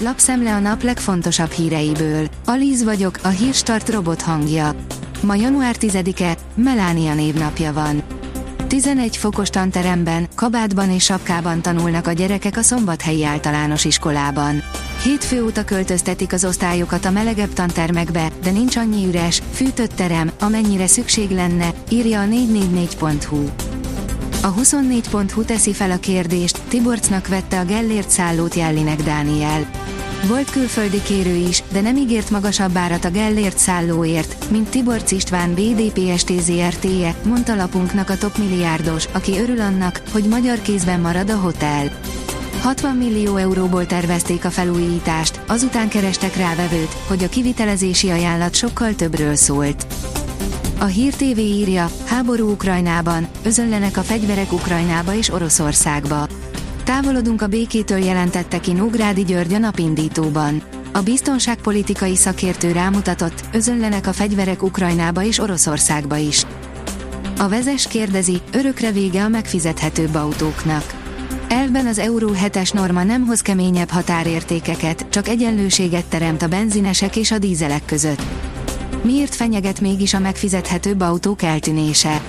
lapszemle a nap legfontosabb híreiből. Alíz vagyok, a hírstart robot hangja. Ma január 10-e, Melánia névnapja van. 11 fokos tanteremben, kabátban és sapkában tanulnak a gyerekek a Szombathelyi Általános Iskolában. Hétfő óta költöztetik az osztályokat a melegebb tantermekbe, de nincs annyi üres, fűtött terem, amennyire szükség lenne, írja a 444.hu. A 24.hu teszi fel a kérdést, Tiborcnak vette a Gellért szállót Jellinek Dániel. Volt külföldi kérő is, de nem ígért magasabb árat a Gellért szállóért, mint Tiborc István BDPST ZRT-je, mondta lapunknak a top milliárdos, aki örül annak, hogy magyar kézben marad a hotel. 60 millió euróból tervezték a felújítást, azután kerestek rá vevőt, hogy a kivitelezési ajánlat sokkal többről szólt. A Hír TV írja, háború Ukrajnában, özönlenek a fegyverek Ukrajnába és Oroszországba. Távolodunk a békétől jelentette ki Nógrádi György a napindítóban. A biztonságpolitikai szakértő rámutatott, özönlenek a fegyverek Ukrajnába és Oroszországba is. A vezes kérdezi, örökre vége a megfizethetőbb autóknak. Elben az Euró 7-es norma nem hoz keményebb határértékeket, csak egyenlőséget teremt a benzinesek és a dízelek között. Miért fenyeget mégis a megfizethetőbb autók eltűnése?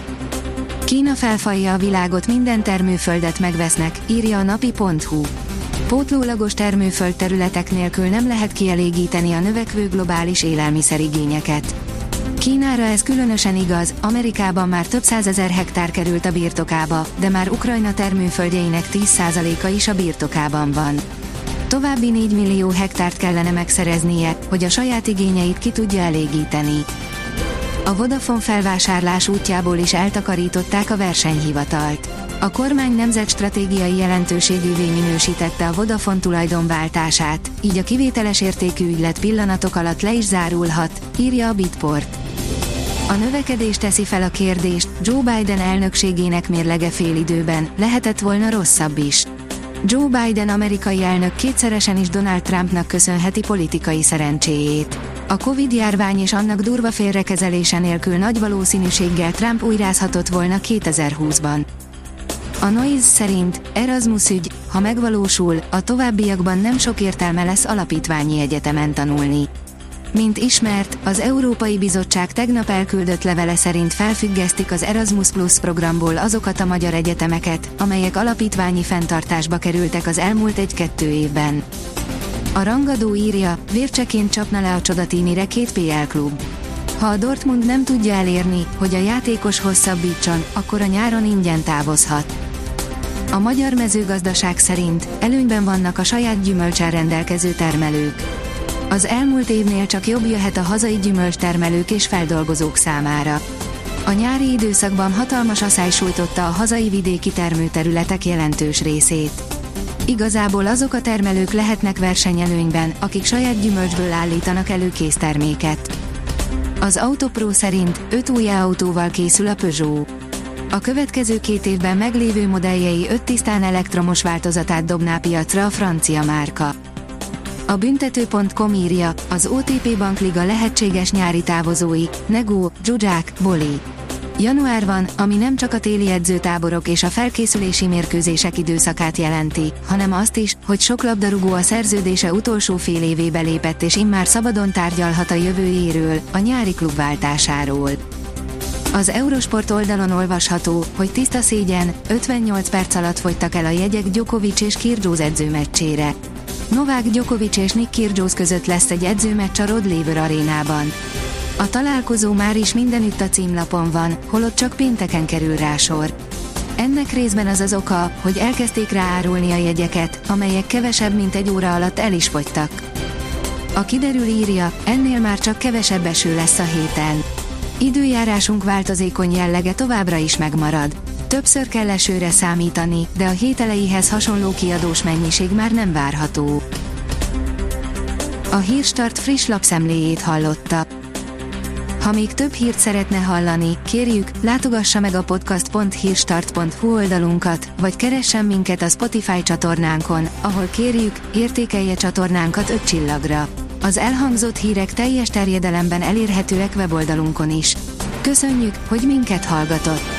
Kína felfalja a világot, minden termőföldet megvesznek, írja a napi.hu. Pótlólagos termőföld területek nélkül nem lehet kielégíteni a növekvő globális élelmiszerigényeket. Kínára ez különösen igaz, Amerikában már több százezer hektár került a birtokába, de már Ukrajna termőföldjeinek 10%-a is a birtokában van. További 4 millió hektárt kellene megszereznie, hogy a saját igényeit ki tudja elégíteni. A Vodafone felvásárlás útjából is eltakarították a versenyhivatalt. A kormány nemzetstratégiai jelentőségűvé minősítette a Vodafone tulajdonváltását, így a kivételes értékű ügylet pillanatok alatt le is zárulhat, írja a Bitport. A növekedés teszi fel a kérdést, Joe Biden elnökségének mérlege időben, lehetett volna rosszabb is. Joe Biden amerikai elnök kétszeresen is Donald Trumpnak köszönheti politikai szerencséjét. A Covid-járvány és annak durva félrekezelése nélkül nagy valószínűséggel Trump újrázhatott volna 2020-ban. A Noise szerint Erasmus ügy, ha megvalósul, a továbbiakban nem sok értelme lesz alapítványi egyetemen tanulni. Mint ismert, az Európai Bizottság tegnap elküldött levele szerint felfüggesztik az Erasmus Plus programból azokat a magyar egyetemeket, amelyek alapítványi fenntartásba kerültek az elmúlt egy-kettő évben. A rangadó írja, vércseként csapna le a csodatínire két PL klub. Ha a Dortmund nem tudja elérni, hogy a játékos hosszabbítson, akkor a nyáron ingyen távozhat. A magyar mezőgazdaság szerint előnyben vannak a saját gyümölcsel rendelkező termelők. Az elmúlt évnél csak jobb jöhet a hazai gyümölcstermelők és feldolgozók számára. A nyári időszakban hatalmas asszály sújtotta a hazai vidéki termőterületek jelentős részét. Igazából azok a termelők lehetnek versenyelőnyben, akik saját gyümölcsből állítanak elő készterméket. Az Autopro szerint 5 új autóval készül a Peugeot. A következő két évben meglévő modelljei 5 tisztán elektromos változatát dobná piacra a francia márka. A büntető.com írja, az OTP Bankliga lehetséges nyári távozói, Negó, Zsuzsák, Boli. Január van, ami nem csak a téli edzőtáborok és a felkészülési mérkőzések időszakát jelenti, hanem azt is, hogy sok labdarúgó a szerződése utolsó fél évébe lépett és immár szabadon tárgyalhat a jövőjéről, a nyári klubváltásáról. Az Eurosport oldalon olvasható, hogy tiszta szégyen, 58 perc alatt fogytak el a jegyek Djokovic és Kirgyóz edzőmeccsére. Novák Djokovic és Nick Kyrgios között lesz egy edzőmeccs a Rod Laver arénában. A találkozó már is mindenütt a címlapon van, holott csak pénteken kerül rá sor. Ennek részben az az oka, hogy elkezdték ráárulni a jegyeket, amelyek kevesebb mint egy óra alatt el is fogytak. A kiderül írja, ennél már csak kevesebb eső lesz a héten. Időjárásunk változékony jellege továbbra is megmarad. Többször kell esőre számítani, de a hét elejéhez hasonló kiadós mennyiség már nem várható. A Hírstart friss lapszemléjét hallotta. Ha még több hírt szeretne hallani, kérjük, látogassa meg a podcast.hírstart.hu oldalunkat, vagy keressen minket a Spotify csatornánkon, ahol kérjük, értékelje csatornánkat 5 csillagra. Az elhangzott hírek teljes terjedelemben elérhetőek weboldalunkon is. Köszönjük, hogy minket hallgatott!